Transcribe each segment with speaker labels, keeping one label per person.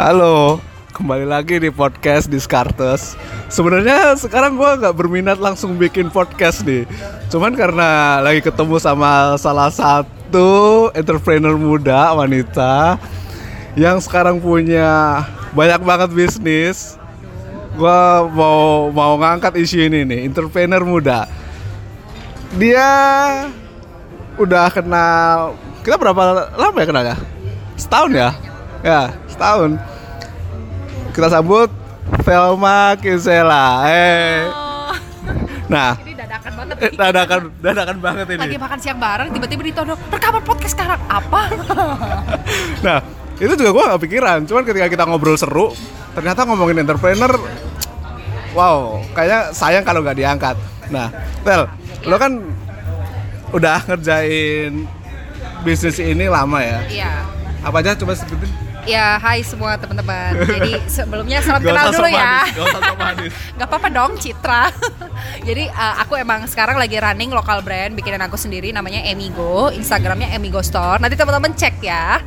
Speaker 1: Halo, kembali lagi di podcast Discartes. Sebenarnya sekarang gua nggak berminat langsung bikin podcast nih, cuman karena lagi ketemu sama salah satu entrepreneur muda wanita yang sekarang punya banyak banget bisnis. Gua mau mau ngangkat isu ini nih, entrepreneur muda. Dia udah kenal kita berapa lama ya kenal ya? Setahun ya? Ya, setahun. Kita sambut Velma Kisela. Eh.
Speaker 2: Oh,
Speaker 1: Nah,
Speaker 2: ini dadakan banget.
Speaker 1: eh, dadakan dadakan banget
Speaker 2: Lagi
Speaker 1: ini.
Speaker 2: makan siang bareng, tiba-tiba ditodong rekaman podcast sekarang apa?
Speaker 1: Nah, itu juga gua gak pikiran. Cuman ketika kita ngobrol seru, ternyata ngomongin entrepreneur wow, kayaknya sayang kalau nggak diangkat. Nah, Tel, lo kan udah ngerjain bisnis ini lama ya.
Speaker 2: Iya.
Speaker 1: Apa aja coba sebutin?
Speaker 2: Ya, hai semua teman-teman. Jadi sebelumnya salam
Speaker 1: Gak
Speaker 2: kenal dulu ya.
Speaker 1: manis. Gak
Speaker 2: apa-apa dong, Citra. Jadi uh, aku emang sekarang lagi running lokal brand bikinan aku sendiri namanya Emigo, Instagramnya Emigo Store. Nanti teman-teman cek ya.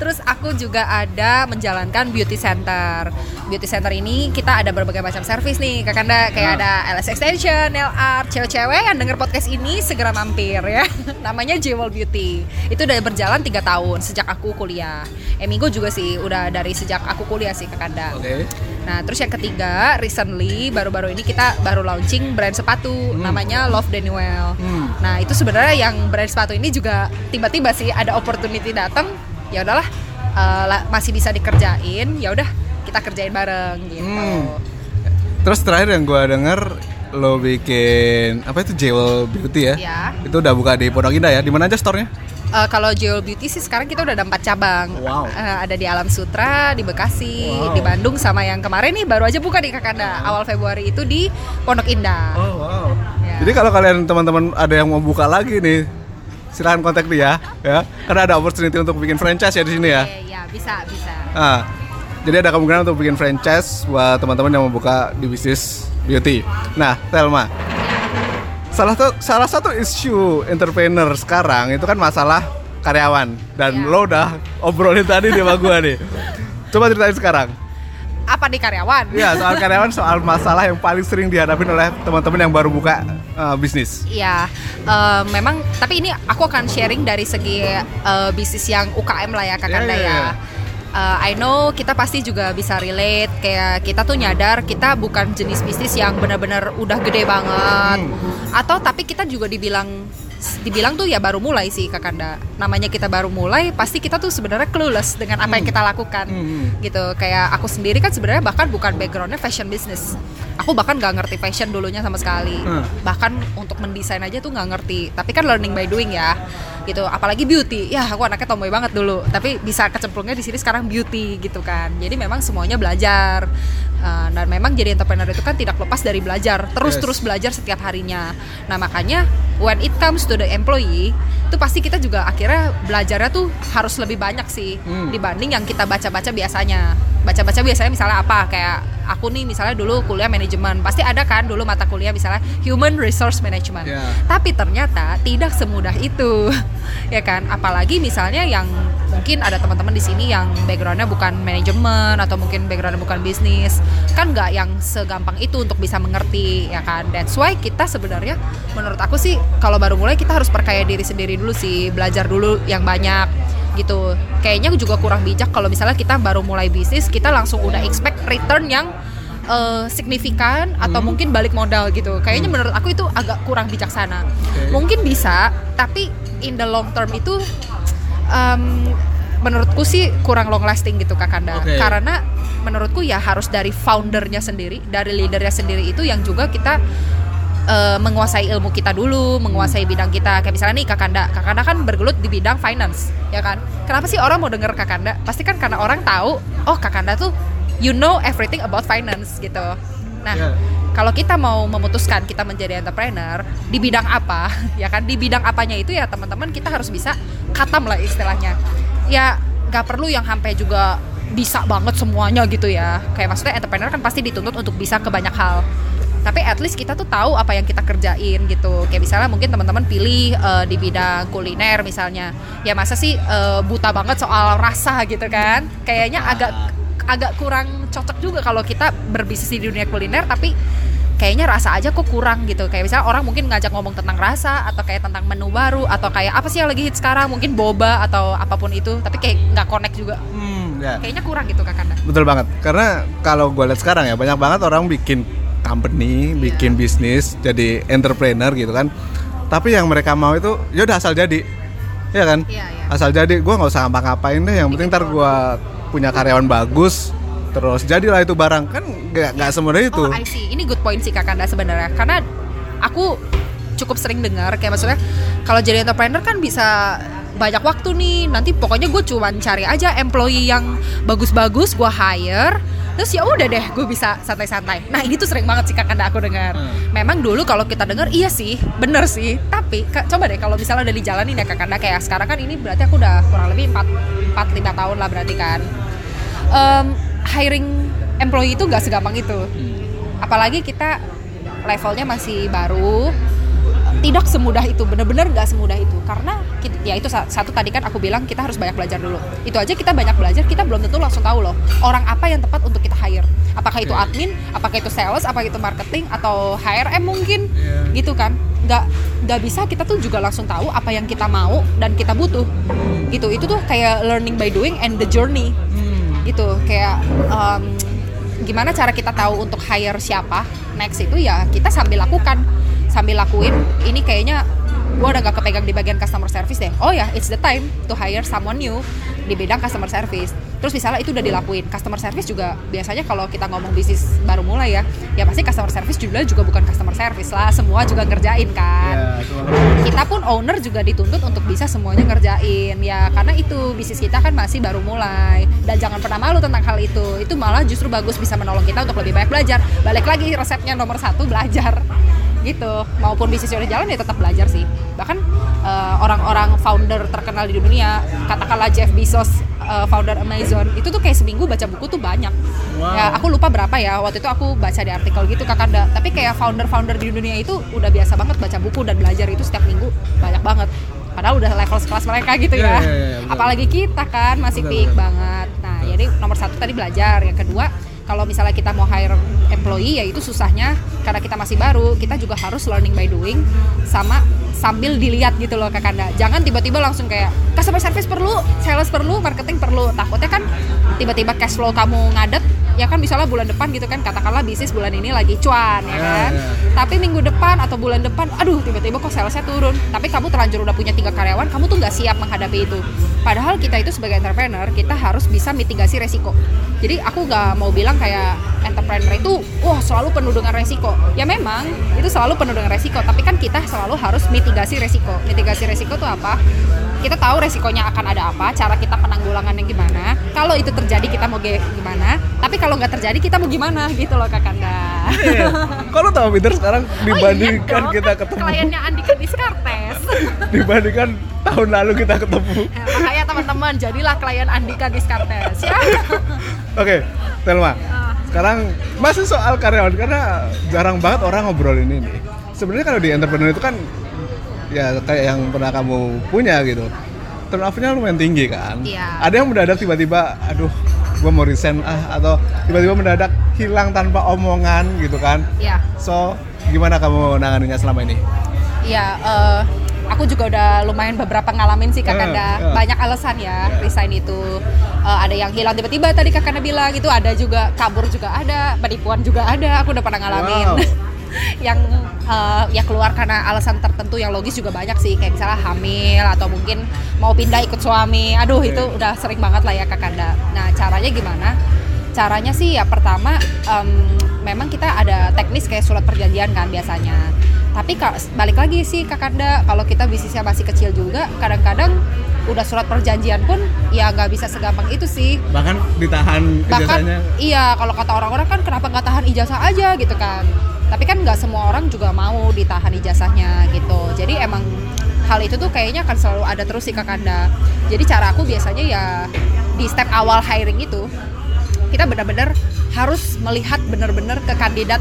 Speaker 2: Terus aku juga ada menjalankan beauty center. Beauty center ini kita ada berbagai macam service nih, Kakanda kayak ada LS extension, nail art, cewek-cewek yang denger podcast ini segera mampir ya. Namanya Jewel Beauty. Itu udah berjalan tiga tahun sejak aku kuliah. Emigo juga sih udah dari sejak aku kuliah sih Kakanda.
Speaker 1: Oke.
Speaker 2: Nah, terus yang ketiga, recently baru-baru ini kita baru launching brand sepatu namanya Love Daniel.
Speaker 1: Hmm.
Speaker 2: Nah, itu sebenarnya yang brand sepatu ini juga tiba-tiba sih ada opportunity datang, ya udahlah la- masih bisa dikerjain, ya udah kita kerjain bareng gitu.
Speaker 1: Hmm. Terus terakhir yang gua denger lo bikin apa itu Jewel Beauty ya?
Speaker 2: Ya.
Speaker 1: Itu udah buka di Pondok Indah ya? Di mana aja store-nya?
Speaker 2: Eh, kalau Jewel Beauty sih sekarang kita udah ada empat cabang.
Speaker 1: Wow.
Speaker 2: Eh, ada di Alam Sutra, di Bekasi,
Speaker 1: Wow.
Speaker 2: di Bandung sama yang kemarin nih baru aja buka di Kakanda awal Februari itu di Pondok Indah.
Speaker 1: Oh wow.
Speaker 2: Ya.
Speaker 1: Jadi kalau kalian teman-teman ada yang mau buka lagi nih, silahkan kontak dia ya. Karena ada opportunity untuk bikin franchise ya di sini ya.
Speaker 2: Iya, iya, bisa, bisa.
Speaker 1: Ah, jadi ada kemungkinan untuk bikin franchise buat teman-teman yang mau buka di bisnis beauty. Nah, Telma, salah satu salah satu isu entrepreneur sekarang itu kan masalah karyawan dan
Speaker 2: Iya.
Speaker 1: lo udah obrolin tadi di sama gua nih. Coba ceritain sekarang.
Speaker 2: Apa di karyawan?
Speaker 1: Iya, soal karyawan soal masalah yang paling sering dihadapin oleh teman-teman yang baru buka uh, bisnis.
Speaker 2: Iya, eh, memang. Tapi ini aku akan sharing dari segi eh, bisnis yang UKM lah ya, Kakanda
Speaker 1: Iya, iya,
Speaker 2: ya. Eh, I know kita pasti juga bisa relate. Kayak kita tuh nyadar kita bukan jenis bisnis yang benar-benar udah gede banget.
Speaker 1: Hmm.
Speaker 2: Atau tapi kita juga dibilang dibilang tuh ya baru mulai sih Kakanda. Namanya kita baru mulai, pasti kita tuh sebenarnya clueless dengan apa yang kita lakukan.
Speaker 1: Hmm.
Speaker 2: Gitu. Kayak aku sendiri kan sebenarnya bahkan bukan backgroundnya fashion business. Aku bahkan nggak ngerti fashion dulunya sama sekali
Speaker 1: Hmm.
Speaker 2: bahkan untuk mendesain aja tuh nggak ngerti tapi kan learning by doing ya gitu. Apalagi beauty. Ya aku anaknya tomboy banget dulu. Tapi bisa kecemplungnya di sini sekarang beauty gitu kan. Jadi memang semuanya belajar. Uh, dan memang jadi entrepreneur itu kan tidak lepas dari belajar. Terus
Speaker 1: Yes.
Speaker 2: terus belajar setiap harinya. Nah makanya when it comes to the employee itu pasti kita juga akhirnya belajarnya tuh harus lebih banyak sih
Speaker 1: Hmm.
Speaker 2: dibanding yang kita baca-baca biasanya. Baca-baca biasanya misalnya apa? Kayak aku nih misalnya dulu kuliah manajemen. Pasti ada kan dulu mata kuliah misalnya human resource management.
Speaker 1: Ya.
Speaker 2: tapi ternyata tidak semudah itu ya kan? Apalagi misalnya yang mungkin ada teman-teman di sini yang backgroundnya bukan manajemen atau mungkin backgroundnya bukan bisnis. Kan nggak yang segampang itu untuk bisa mengerti ya kan? That's why kita sebenarnya menurut aku sih kalau baru mulai kita harus perkaya diri sendiri dulu sih belajar dulu yang banyak gitu. Kayaknya juga kurang bijak kalau misalnya kita baru mulai bisnis kita langsung udah expect return yang eh, signifikan atau
Speaker 1: Hmm.
Speaker 2: mungkin balik modal gitu. Kayaknya menurut aku itu agak kurang bijaksana.
Speaker 1: Oke.
Speaker 2: mungkin bisa tapi in the long term itu em, menurutku sih kurang long lasting gitu Kakanda
Speaker 1: Oke.
Speaker 2: karena menurutku ya harus dari foundernya sendiri dari leadernya sendiri itu yang juga kita eh, menguasai ilmu kita dulu, menguasai bidang kita. Kayak misalnya nih Kakanda, Kakanda kan bergelut di bidang finance, ya kan? Kenapa sih orang mau denger Kakanda? Pasti kan karena orang tahu, oh Kakanda tuh you know everything about finance gitu. Nah,
Speaker 1: Ya.
Speaker 2: Kalau kita mau memutuskan kita menjadi entrepreneur di bidang apa, ya kan? Di bidang apanya itu ya teman-teman kita harus bisa katam lah istilahnya. Ya nggak perlu yang sampai juga bisa banget semuanya gitu ya. Kayak maksudnya entrepreneur kan pasti dituntut untuk bisa ke banyak hal. Tapi at least kita tuh tahu apa yang kita kerjain gitu. Kayak misalnya mungkin teman-teman pilih eh, di bidang kuliner misalnya. Ya masa sih eh, buta banget soal rasa gitu kan? Kayaknya agak agak kurang cocok juga kalau kita berbisnis di dunia kuliner tapi kayaknya rasa aja kok kurang gitu kayak misalnya orang mungkin ngajak ngomong tentang rasa atau kayak tentang menu baru atau kayak apa sih yang lagi hit sekarang mungkin boba atau apa pun itu tapi kayak nggak connect juga
Speaker 1: Hmm, ya.
Speaker 2: kayaknya kurang gitu kakanda
Speaker 1: Betul banget. Karena kalau gue lihat sekarang ya banyak banget orang bikin company, bikin bisnis, jadi entrepreneur gitu kan. Tapi yang mereka mau itu ya udah asal jadi. Ya kan?
Speaker 2: Iya, iya.
Speaker 1: Asal jadi gue nggak usah ngapa-ngapain deh, yang penting ntar gue punya karyawan bagus terus jadilah itu barang kan nggak nggak semudah itu.
Speaker 2: Oh, I see. Ini good point sih Kakanda sebenarnya. Karena aku cukup sering dengar kayak maksudnya kalau jadi entrepreneur kan bisa banyak waktu nih. Nanti pokoknya gue cuman cari aja employee yang bagus-bagus, gue hire. Terus ya udah deh, gue bisa santai-santai. Nah ini tuh sering banget sih kakanda aku dengar.
Speaker 1: Hmm.
Speaker 2: Memang dulu kalau kita dengar iya sih, bener sih. Tapi coba deh kalau misalnya udah dijalanin ya kakanda kayak sekarang kan ini berarti aku udah kurang lebih 4 4 5 tahun lah berarti kan. Em, hiring employee itu gak segampang itu. Apalagi kita levelnya masih baru, tidak semudah itu, bener-bener gak semudah itu. Karena kita- ya itu sa- satu tadi kan aku bilang kita harus banyak belajar dulu. Itu aja kita banyak belajar, kita belum tentu langsung tahu loh orang apa yang tepat untuk kita hire. Apakah itu
Speaker 1: Oke.
Speaker 2: admin, apakah itu sales, apakah itu marketing atau HRM mungkin,
Speaker 1: Iya.
Speaker 2: gitu kan? Nggak nggak bisa kita tuh juga langsung tahu apa yang kita mau dan kita butuh. Gitu. Itu tuh kayak learning by doing and the journey
Speaker 1: Hmm.
Speaker 2: gitu kayak em, gimana cara kita tahu untuk hire siapa next itu ya kita sambil lakukan sambil lakuin ini kayaknya gue udah gak kepegang di bagian customer service deh. Oh ya it's the time to hire someone new di bidang customer service. Terus misalnya itu udah dilakuin. Customer service juga biasanya kalau kita ngomong bisnis baru mulai ya ya pasti customer service juga juga bukan customer service lah. Semua juga ngerjain kan.
Speaker 1: Ya, cuma-
Speaker 2: kita pun owner juga dituntut untuk bisa semuanya ngerjain. Ya karena itu bisnis kita kan masih baru mulai. Dan jangan pernah malu tentang hal itu. Itu malah justru bagus bisa menolong kita untuk lebih banyak belajar. Balik lagi resepnya nomor satu belajar gitu. Maupun bisnis udah jalan ya tetap belajar sih. Bahkan eh, orang-orang founder terkenal di dunia katakanlah Jeff Bezos eh, founder Amazon itu tuh kayak seminggu baca buku tuh banyak.
Speaker 1: Wow.
Speaker 2: ya aku lupa berapa ya waktu itu aku baca di artikel gitu kakanda tapi kayak founder-founder di dunia itu udah biasa banget baca buku dan belajar itu setiap minggu banyak banget. Padahal udah level sekelas mereka gitu
Speaker 1: Iya,
Speaker 2: ya.
Speaker 1: iya, iya, betul.
Speaker 2: apalagi kita kan masih peak
Speaker 1: betul.
Speaker 2: banget. Nah jadi nomor satu tadi belajar yang kedua kalau misalnya kita mau hire employee ya itu susahnya karena kita masih baru kita juga harus learning by doing sama sambil dilihat gitu loh kakanda jangan tiba-tiba langsung kayak customer service perlu sales perlu marketing perlu. Takutnya kan tiba-tiba cash flow kamu ngadet ya kan misalnya bulan depan gitu kan katakanlah bisnis bulan ini lagi cuan ya
Speaker 1: Ya,
Speaker 2: kan?
Speaker 1: ya.
Speaker 2: tapi minggu depan atau bulan depan aduh tiba-tiba kok salesnya turun. Tapi kamu terlanjur udah punya tiga karyawan kamu tuh nggak siap menghadapi itu. Padahal kita itu sebagai entrepreneur kita harus bisa mitigasi resiko. Jadi aku nggak mau bilang kayak entrepreneur itu wah selalu penuh dengan resiko. Ya memang itu selalu penuh dengan resiko. Tapi kan kita selalu harus mitigasi resiko. Mitigasi resiko tuh apa? Kita tahu resikonya akan ada apa, cara kita penanggulangannya gimana. Kalau itu terjadi kita mau gimana, tapi kalau nggak terjadi kita mau gimana gitu loh kakanda.
Speaker 1: Iya. Kalau tahu Peter sekarang dibandingkan
Speaker 2: Oh, iya
Speaker 1: kita ketemu
Speaker 2: Kliennya Andika Diskartes.
Speaker 1: dibandingkan tahun lalu kita ketemu.
Speaker 2: Nah, makanya teman-teman jadilah klien Andika Diskartes ya.
Speaker 1: Oke, Telma.
Speaker 2: Ah.
Speaker 1: Sekarang masih soal karyawan karena jarang banget orang ngobrolin ini. Sebenarnya kalau di entrepreneur itu kan ya kayak yang pernah kamu punya gitu. Turnover-nya lumayan tinggi kan.
Speaker 2: Iya.
Speaker 1: Ada yang mendadak tiba-tiba, aduh, gue mau resign ah atau tiba-tiba mendadak hilang tanpa omongan gitu kan.
Speaker 2: Ya,
Speaker 1: So, gimana kamu nanganinya selama ini?
Speaker 2: ya. eh, aku juga udah lumayan beberapa ngalamin sih kakanda.
Speaker 1: Eh, eh.
Speaker 2: Banyak alasan ya
Speaker 1: Ya.
Speaker 2: resign itu. Eh, ada yang hilang tiba-tiba tadi kakanda bilang itu ada juga kabur juga ada, penipuan juga ada. Aku udah pernah ngalamin.
Speaker 1: Wow.
Speaker 2: yang eh, ya keluar karena alasan tertentu yang logis juga banyak sih. Kayak misalnya hamil atau mungkin mau pindah ikut suami. Aduh
Speaker 1: Oke.
Speaker 2: itu udah sering banget lah ya kakanda nah caranya gimana? Caranya sih ya pertama em, memang kita ada teknis kayak surat perjanjian kan biasanya. Tapi balik lagi sih kakanda kalau kita bisnisnya masih kecil juga kadang-kadang udah surat perjanjian pun ya nggak bisa segampang itu sih.
Speaker 1: Bahkan ditahan
Speaker 2: bahkan
Speaker 1: ijazahnya.
Speaker 2: iya kalau kata orang-orang kan kenapa nggak tahan ijazah aja gitu kan tapi kan nggak semua orang juga mau ditahan ijazahnya gitu. Jadi emang hal itu tuh kayaknya akan selalu ada terus sih kakanda jadi cara aku biasanya ya di step awal hiring itu kita benar-benar harus melihat benar-benar ke kandidat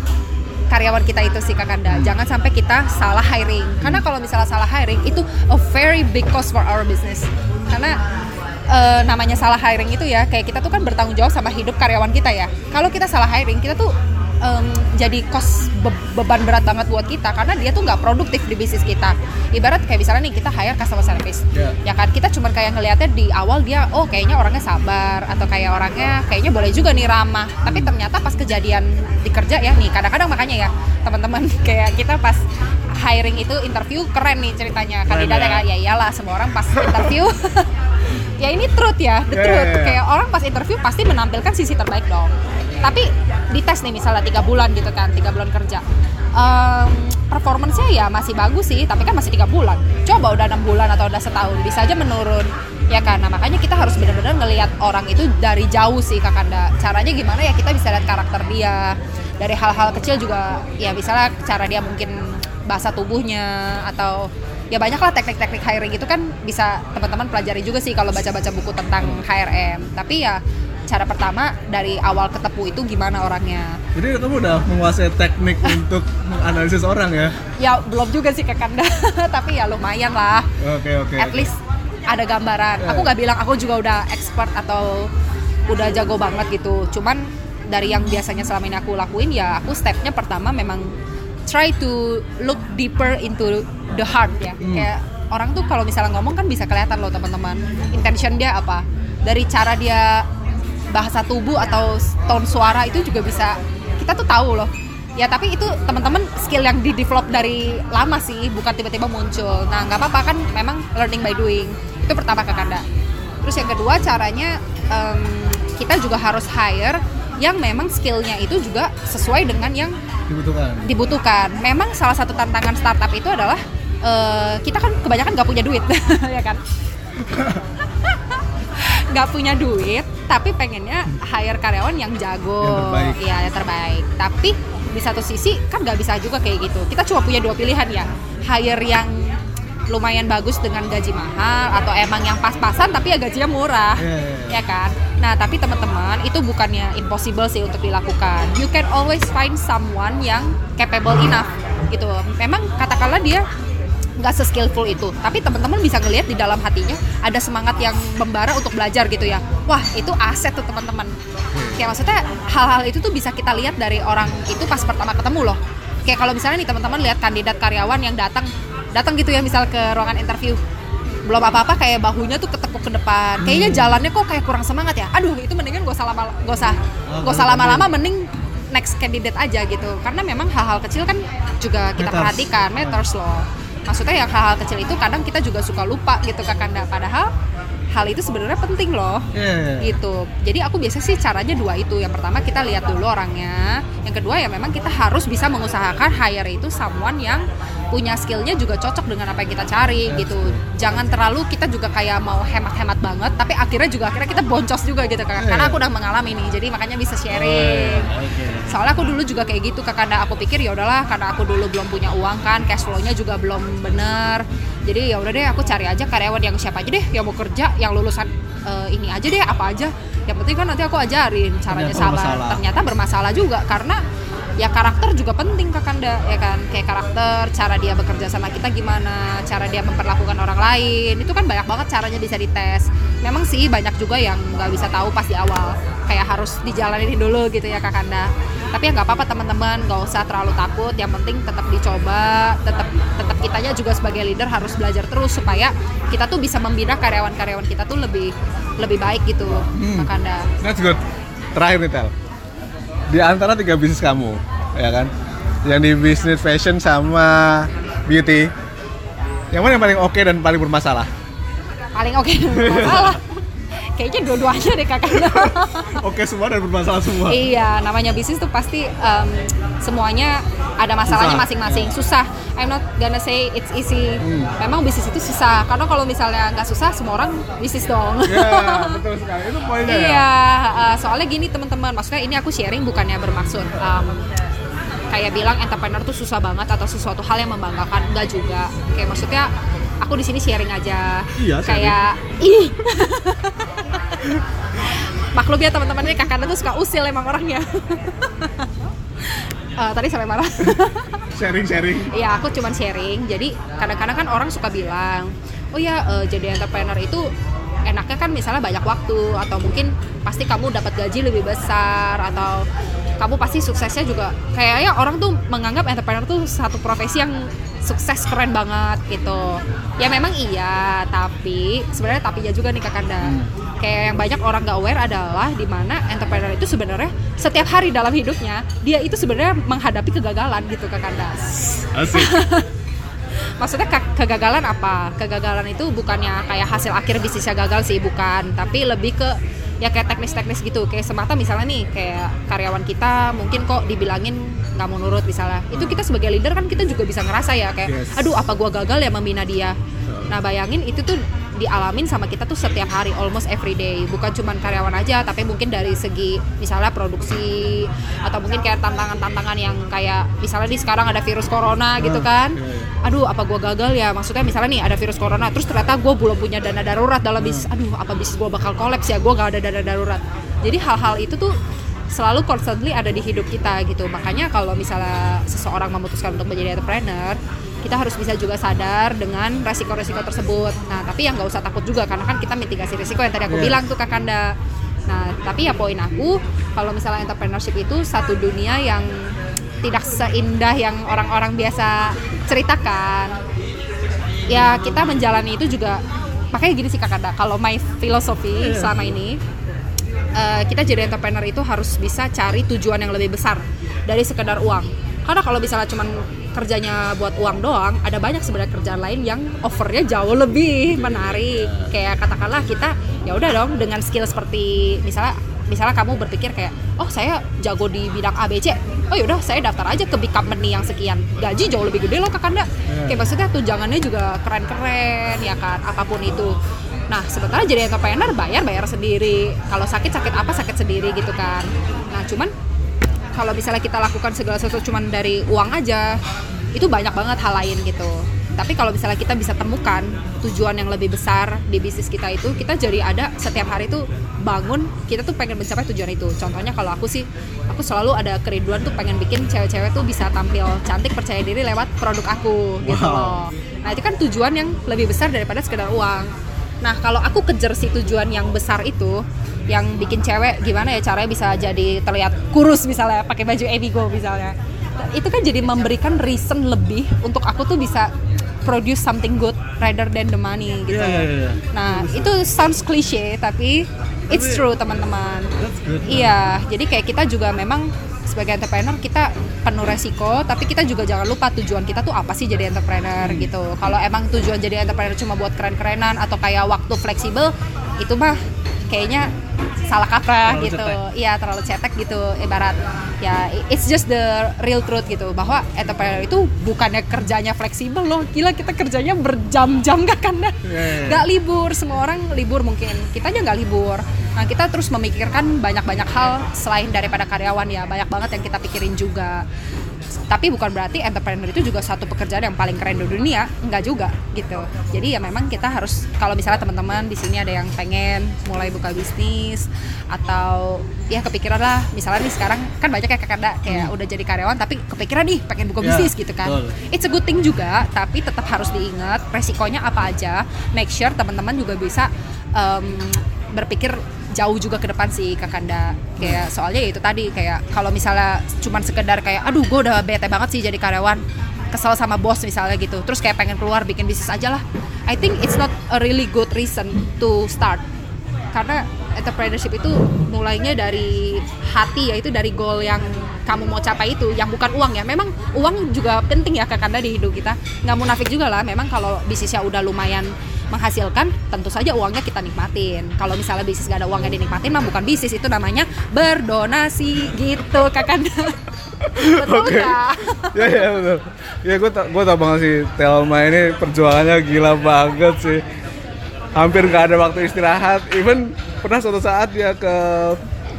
Speaker 2: karyawan kita itu sih kakanda jangan sampai kita salah hiring. Karena kalau misalnya salah hiring itu a very big cost for our business. Karena eh, namanya salah hiring itu ya kayak kita tuh kan bertanggung jawab sama hidup karyawan kita ya. Kalau kita salah hiring kita tuh em, jadi cost be- beban berat banget buat kita karena dia tuh nggak produktif di bisnis kita. Ibarat kayak misalnya nih kita hire customer service.
Speaker 1: Ya.
Speaker 2: ya kan? Kita cuma kayak ngelihatnya di awal dia oh kayaknya orangnya sabar atau kayak orangnya kayaknya boleh juga nih ramah. Tapi ternyata pas kejadian di kerja ya nih kadang-kadang makanya ya teman-teman kayak kita pas hiring itu interview keren nih ceritanya. Kandidatnya
Speaker 1: ya.
Speaker 2: kan ya iyalah semua orang pas interview. Ya ini truth ya the
Speaker 1: Ya,
Speaker 2: truth.
Speaker 1: ya, ya.
Speaker 2: kayak orang pas interview pasti menampilkan sisi terbaik dong tapi di tes nih misalnya tiga bulan gitu kan tiga bulan kerja. Em, performance-nya ya masih bagus sih tapi kan masih tiga bulan. Coba udah enam bulan atau udah setahun bisa aja menurun. Ya nah makanya kita harus benar-benar ngelihat orang itu dari jauh sih kakanda caranya gimana ya kita bisa lihat karakter dia. Dari hal-hal kecil juga ya misalnya cara dia mungkin bahasa tubuhnya atau ya banyak lah teknik-teknik hiring itu kan bisa teman-teman pelajari juga sih kalau baca-baca buku tentang HRM tapi ya cara pertama dari awal ketemu itu gimana orangnya?
Speaker 1: Jadi kamu udah menguasai teknik untuk menganalisis orang ya?
Speaker 2: ya belum juga sih kakanda tapi ya lumayan lah.
Speaker 1: Oke oke.
Speaker 2: at least ada gambaran. Aku nggak bilang aku juga udah expert atau udah jago banget gitu. Cuman dari yang biasanya selama ini aku lakuin ya aku stepnya pertama memang try to look deeper into the heart ya.
Speaker 1: Hmm.
Speaker 2: kayak orang tuh kalau misalnya ngomong kan bisa kelihatan loh teman-teman. Intention dia apa. Dari cara dia bahasa tubuh atau tone suara itu juga bisa kita tuh tahu loh ya tapi itu teman-teman skill yang di develop dari lama sih bukan tiba-tiba muncul nah nggak apa-apa kan memang learning by doing itu pertama ke kanda terus yang kedua caranya em, kita juga harus hire yang memang skillnya itu juga sesuai dengan yang
Speaker 1: Dibutuhkan.
Speaker 2: dibutuhkan. Memang salah satu tantangan startup itu adalah eh, kita kan kebanyakan nggak punya duit, ya kan? Nggak punya duit, tapi pengennya hire karyawan yang jago,
Speaker 1: Yang terbaik.
Speaker 2: Iya, yang terbaik. Tapi di satu sisi kan nggak bisa juga kayak gitu. Kita cuma punya dua pilihan ya, hire yang lumayan bagus dengan gaji mahal atau emang yang pas-pasan tapi ya gajinya murah
Speaker 1: Iya, iya, iya.
Speaker 2: ya kan nah tapi teman-teman itu bukannya impossible sih untuk dilakukan you can always find someone yang capable enough gitu memang katakanlah dia nggak se-skillful itu. Tapi teman-teman bisa ngelihat di dalam hatinya ada semangat yang membara untuk belajar gitu ya. Wah itu aset tuh teman-teman. Kayak maksudnya hal-hal itu tuh bisa kita lihat dari orang itu pas pertama ketemu loh. Kayak kalau misalnya nih teman-teman lihat kandidat karyawan yang datang datang gitu ya misal ke ruangan interview. Belum apa-apa kayak bahunya tuh ketekuk ke depan. Kayaknya jalannya kok kayak kurang semangat ya. Aduh itu mendingan gak usah lama gak usah
Speaker 1: Oh,
Speaker 2: gak usah lama-lama mending next candidate aja gitu. Karena memang hal-hal kecil kan juga kita
Speaker 1: Matters.
Speaker 2: perhatikan matters loh maksudnya yang hal-hal kecil itu kadang kita juga suka lupa gitu kakanda padahal hal itu sebenarnya penting loh
Speaker 1: iya.
Speaker 2: gitu. Jadi aku biasa sih caranya dua itu. Yang pertama kita lihat dulu orangnya. Yang kedua ya memang kita harus bisa mengusahakan hire itu someone yang punya skillnya juga cocok dengan apa yang kita cari gitu. Jangan terlalu kita juga kayak mau hemat-hemat banget, tapi akhirnya juga akhirnya kita boncos juga gitu kan. Karena aku udah mengalami nih, jadi makanya bisa sharing.
Speaker 1: Oke.
Speaker 2: Soalnya aku dulu juga kayak gitu kakanda aku pikir ya udahlah karena aku dulu belum punya uang kan cash flow-nya juga belum bener. Jadi ya udah deh aku cari aja karyawan yang siapa aja deh yang mau kerja yang lulusan eh, ini aja deh apa aja. Yang penting kan nanti aku ajarin caranya
Speaker 1: Ternyata
Speaker 2: sabar.
Speaker 1: bermasalah.
Speaker 2: Ternyata bermasalah juga karena ya karakter juga penting kakanda ya kan? Kayak karakter cara dia bekerja sama kita gimana cara dia memperlakukan orang lain. Itu kan banyak banget caranya bisa dites. Memang sih banyak juga yang nggak bisa tahu pas di awal. Kayak harus dijalanin dulu gitu ya kakanda tapi ya nggak apa-apa teman-teman. Nggak usah terlalu takut. Yang penting tetap dicoba tetap tetap kitanya juga sebagai leader harus belajar terus supaya kita tuh bisa membina karyawan-karyawan kita tuh lebih lebih baik gitu
Speaker 1: Hmm.
Speaker 2: kakanda
Speaker 1: That's good. Terakhir nih Tel. Di antara tiga bisnis kamu, ya kan? Yang di bisnis fashion sama beauty, yang mana yang paling oke dan paling bermasalah?
Speaker 2: paling oke masalah kayaknya dua-duanya deh kakanda
Speaker 1: Oke semua dan bermasalah semua.
Speaker 2: Iya, namanya bisnis tuh pasti em, semuanya ada masalahnya
Speaker 1: Susah.
Speaker 2: masing-masing. Susah. I'm not gonna say it's easy.
Speaker 1: Hmm.
Speaker 2: Memang bisnis itu susah. Karena kalau misalnya nggak susah, semua orang bisnis dong.
Speaker 1: Iya, betul sekali. Itu poinnya ya.
Speaker 2: Iya, eh, soalnya gini teman-teman. Maksudnya ini aku sharing bukannya bermaksud em, kayak bilang entrepreneur tuh susah banget atau sesuatu hal yang membanggakan. Enggak juga. Kayak maksudnya aku di sini sharing aja.
Speaker 1: Iya, sharing.
Speaker 2: Kayak ih. Maklum ya teman-teman ini kakaknya tuh suka usil emang orangnya. Eh, tadi sampai marah.
Speaker 1: Sharing-sharing.
Speaker 2: Iya, aku cuman sharing. Jadi kadang-kadang kan orang suka bilang, oh ya eh, jadi entrepreneur itu enaknya kan misalnya banyak waktu atau mungkin pasti kamu dapat gaji lebih besar atau kamu pasti suksesnya juga kayaknya orang tuh menganggap entrepreneur tuh satu profesi yang sukses keren banget gitu. Ya memang iya tapi sebenarnya tapi ya juga nih kakanda kayak yang banyak orang gak aware adalah di mana entrepreneur itu sebenarnya setiap hari dalam hidupnya dia itu sebenarnya menghadapi kegagalan gitu kakanda
Speaker 1: Asik.
Speaker 2: maksudnya ke- kegagalan apa? Kegagalan itu bukannya kayak hasil akhir bisnisnya gagal sih bukan. Tapi lebih ke ya kayak teknis-teknis gitu. Kayak semata misalnya nih kayak karyawan kita mungkin kok dibilangin nggak mau nurut misalnya. Itu kita sebagai leader kan kita juga bisa ngerasa ya kayak
Speaker 1: Yes.
Speaker 2: aduh apa gua gagal ya membina dia? Nah bayangin itu tuh dialamin sama kita tuh setiap hari almost every day. Bukan cuman karyawan aja tapi mungkin dari segi misalnya produksi atau mungkin kayak tantangan-tantangan yang kayak misalnya di sekarang ada virus corona gitu kan. aduh apa gua gagal ya? Maksudnya misalnya nih ada virus corona terus ternyata gue belum punya dana darurat dalam bisnis aduh apa bisnis gue bakal kolaps ya? Gue gak ada dana darurat. Jadi hal-hal itu tuh selalu constantly ada di hidup kita gitu. Makanya kalau misalnya seseorang memutuskan untuk menjadi entrepreneur kita harus bisa juga sadar dengan resiko-resiko tersebut. Nah tapi yang nggak usah takut juga karena kan kita mitigasi risiko yang tadi aku
Speaker 1: Yes.
Speaker 2: bilang tuh kakanda nah tapi ya poin aku kalau misalnya entrepreneurship itu satu dunia yang tidak seindah yang orang-orang biasa ceritakan ya kita menjalani itu juga makanya gini sih kakanda kalau my philosophy selama ini eh, kita jadi entrepreneur itu harus bisa cari tujuan yang lebih besar dari sekedar uang. Karena kalau misalnya cuman kerjanya buat uang doang ada banyak sebenarnya kerjaan lain yang offernya jauh lebih menarik. kayak katakanlah kita ya udah dong dengan skill seperti misalnya misalnya kamu berpikir kayak oh saya jago di bidang ABC oh yaudah saya daftar aja ke big company yang sekian. Gaji jauh lebih gede loh kakanda kayak maksudnya tunjangannya juga keren-keren ya kan? Apa pun itu. Nah, sementara jadi entrepreneur bayar bayar sendiri. Kalau sakit sakit apa sakit sendiri gitu kan. Nah, cuman kalau misalnya kita lakukan segala sesuatu cuman dari uang aja, itu banyak banget hal lain gitu. Tapi kalau misalnya kita bisa temukan tujuan yang lebih besar di bisnis kita itu, kita jadi ada setiap hari tuh bangun, kita tuh pengen mencapai tujuan itu. Contohnya kalau aku sih, aku selalu ada kerinduan tuh pengen bikin cewek-cewek tuh bisa tampil cantik percaya diri lewat produk aku gitu
Speaker 1: Wow.
Speaker 2: loh. Nah itu kan tujuan yang lebih besar daripada sekedar uang. Nah kalau aku kejar si tujuan yang besar itu, yang bikin cewek gimana ya caranya bisa jadi terlihat kurus misalnya pakai baju Evigo misalnya, itu kan jadi memberikan reason lebih untuk aku tuh bisa produce something good rather than the money gitu.
Speaker 1: Iya, iya, iya.
Speaker 2: Nah itu sounds cliche tapi it's true teman-teman. Iya, jadi kayak kita juga memang sebagai entrepreneur kita penuh resiko, tapi kita juga jangan lupa tujuan kita tuh apa sih jadi entrepreneur
Speaker 1: Hmm.
Speaker 2: gitu. Kalau emang tujuan jadi entrepreneur cuma buat keren-kerenan atau kayak waktu fleksibel, itu mah kayaknya salah kaprah
Speaker 1: Terlalu
Speaker 2: gitu.
Speaker 1: cetek.
Speaker 2: Iya, terlalu cetek gitu ibarat. Ya, it's just the real truth gitu bahwa entrepreneur itu bukannya kerjanya fleksibel loh. Gila kita kerjanya berjam-jam gak kan?
Speaker 1: Iya, iya.
Speaker 2: Gak libur, semua orang libur mungkin. Kita aja nggak libur. Nah kita terus memikirkan banyak-banyak hal selain daripada karyawan ya. Banyak banget yang kita pikirin juga. Tapi bukan berarti entrepreneur itu juga satu pekerjaan yang paling keren di dunia, enggak juga gitu. Jadi ya memang kita harus kalau misalnya teman-teman di sini ada yang pengen mulai buka bisnis atau ya kepikiran lah, misalnya nih sekarang kan banyak ya kakak kayak udah jadi karyawan tapi kepikiran nih pengen buka
Speaker 1: Ya,
Speaker 2: bisnis gitu kan.
Speaker 1: betul.
Speaker 2: It's a good thing juga, tapi tetap harus diingat resikonya apa aja. Make sure teman-teman juga bisa em, berpikir jauh juga ke depan sih Kakanda. Kayak soalnya ya itu tadi kayak kalau misalnya cuman sekedar kayak aduh gue udah bete banget sih jadi karyawan kesel sama bos misalnya gitu. Terus kayak pengen keluar bikin bisnis aja lah. I think it's not a really good reason to start. Karena entrepreneurship itu mulainya dari hati yaitu dari goal yang kamu mau capai itu yang bukan uang ya. Memang uang juga penting ya kakanda di hidup kita. Nggak munafik juga lah. Memang kalau bisnisnya udah lumayan menghasilkan tentu saja uangnya kita nikmatin. Kalau misalnya bisnis gak ada uangnya dinikmatin mah bukan bisnis. Itu namanya berdonasi gitu kakanda betul
Speaker 1: Oke.
Speaker 2: nggak?
Speaker 1: ya ya betul. Ya gue tau gue tau banget sih Telma ini perjuangannya gila banget sih. Hampir nggak ada waktu istirahat. Even pernah suatu saat dia ke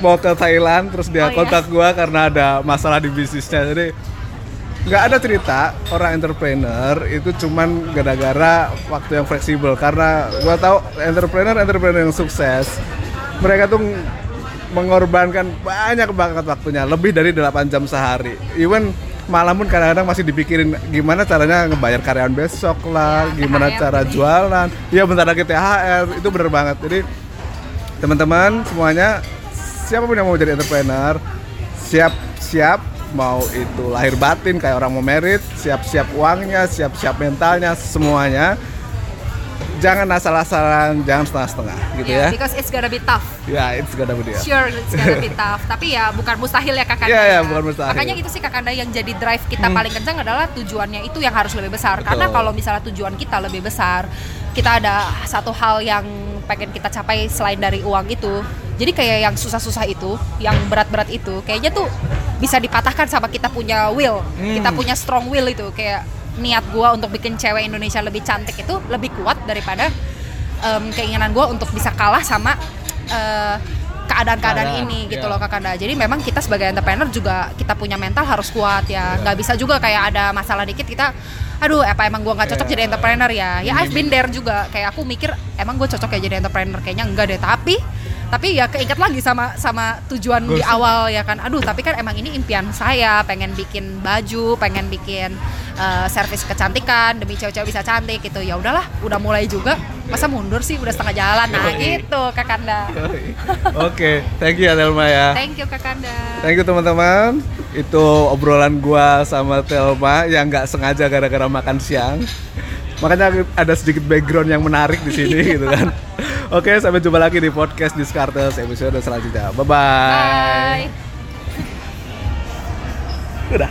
Speaker 1: mau ke Thailand terus dia
Speaker 2: Oh, iya?
Speaker 1: kontak gue karena ada masalah di bisnisnya. Jadi nggak ada cerita orang entrepreneur itu cuman gara-gara waktu yang fleksibel karena gua tahu entrepreneur entrepreneur yang sukses mereka tuh mengorbankan banyak banget waktunya lebih dari 8 jam sehari even malam pun kadang-kadang masih dipikirin gimana caranya ngebayar karyawan besok lah,
Speaker 2: Ya,
Speaker 1: gimana
Speaker 2: THR
Speaker 1: cara jualan. Iya bentar lagi THR, itu bener banget. Jadi teman-teman semuanya siapa pun yang mau jadi entrepreneur, siap-siap mau itu lahir batin kayak orang mau merit, siap-siap uangnya, siap-siap mentalnya, semuanya. Jangan asal-asalan, jangan setengah-setengah gitu
Speaker 2: Yeah,
Speaker 1: ya.
Speaker 2: because it's gonna be tough.
Speaker 1: Ya, it's gonna be deal.
Speaker 2: Sure, it's gonna be tough. Tapi ya bukan mustahil ya Kakanda.
Speaker 1: Iya, iya,
Speaker 2: ya.
Speaker 1: bukan mustahil.
Speaker 2: Makanya itu sih Kakanda yang jadi drive kita paling kencang adalah tujuannya itu yang harus lebih besar. Karena
Speaker 1: Betul.
Speaker 2: kalau misalnya tujuan kita lebih besar, kita ada satu hal yang pengen kita capai selain dari uang itu. Jadi kayak yang susah-susah itu, yang berat-berat itu, kayaknya tuh bisa dipatahkan sama kita punya will,
Speaker 1: Hmm.
Speaker 2: kita punya strong will itu kayak niat gua untuk bikin cewek Indonesia lebih cantik itu lebih kuat daripada em, keinginan gua untuk bisa kalah sama eh, keadaan-keadaan
Speaker 1: Keadaan,
Speaker 2: ini gitu
Speaker 1: iya.
Speaker 2: loh Kakanda. Jadi memang kita sebagai entrepreneur juga kita punya mental harus kuat ya. Nggak bisa juga kayak ada masalah dikit kita aduh apa emang gua nggak cocok
Speaker 1: Iya.
Speaker 2: jadi entrepreneur ya. Ya I've been there juga. Kayak aku mikir emang gue cocok ya jadi entrepreneur kayaknya enggak deh. Tapi tapi ya keinget lagi sama sama tujuan di
Speaker 1: Goals.
Speaker 2: awal ya kan. Aduh, tapi kan emang ini impian saya, pengen bikin baju, pengen bikin eh, servis kecantikan demi cewek-cewek bisa cantik gitu. Ya udahlah, udah mulai juga. Masa mundur sih udah setengah jalan. Nah,
Speaker 1: Yoi.
Speaker 2: gitu Kakanda.
Speaker 1: Oke, thank you ya Telma ya.
Speaker 2: Thank you Kakanda.
Speaker 1: Thank you teman-teman. Itu obrolan gua sama Telma yang nggak sengaja gara-gara makan siang. Makanya ada sedikit background yang menarik di sini gitu kan. Oke, sampai jumpa lagi di podcast Discartes episode selanjutnya. Bye-bye.
Speaker 2: Bye.
Speaker 1: Udah.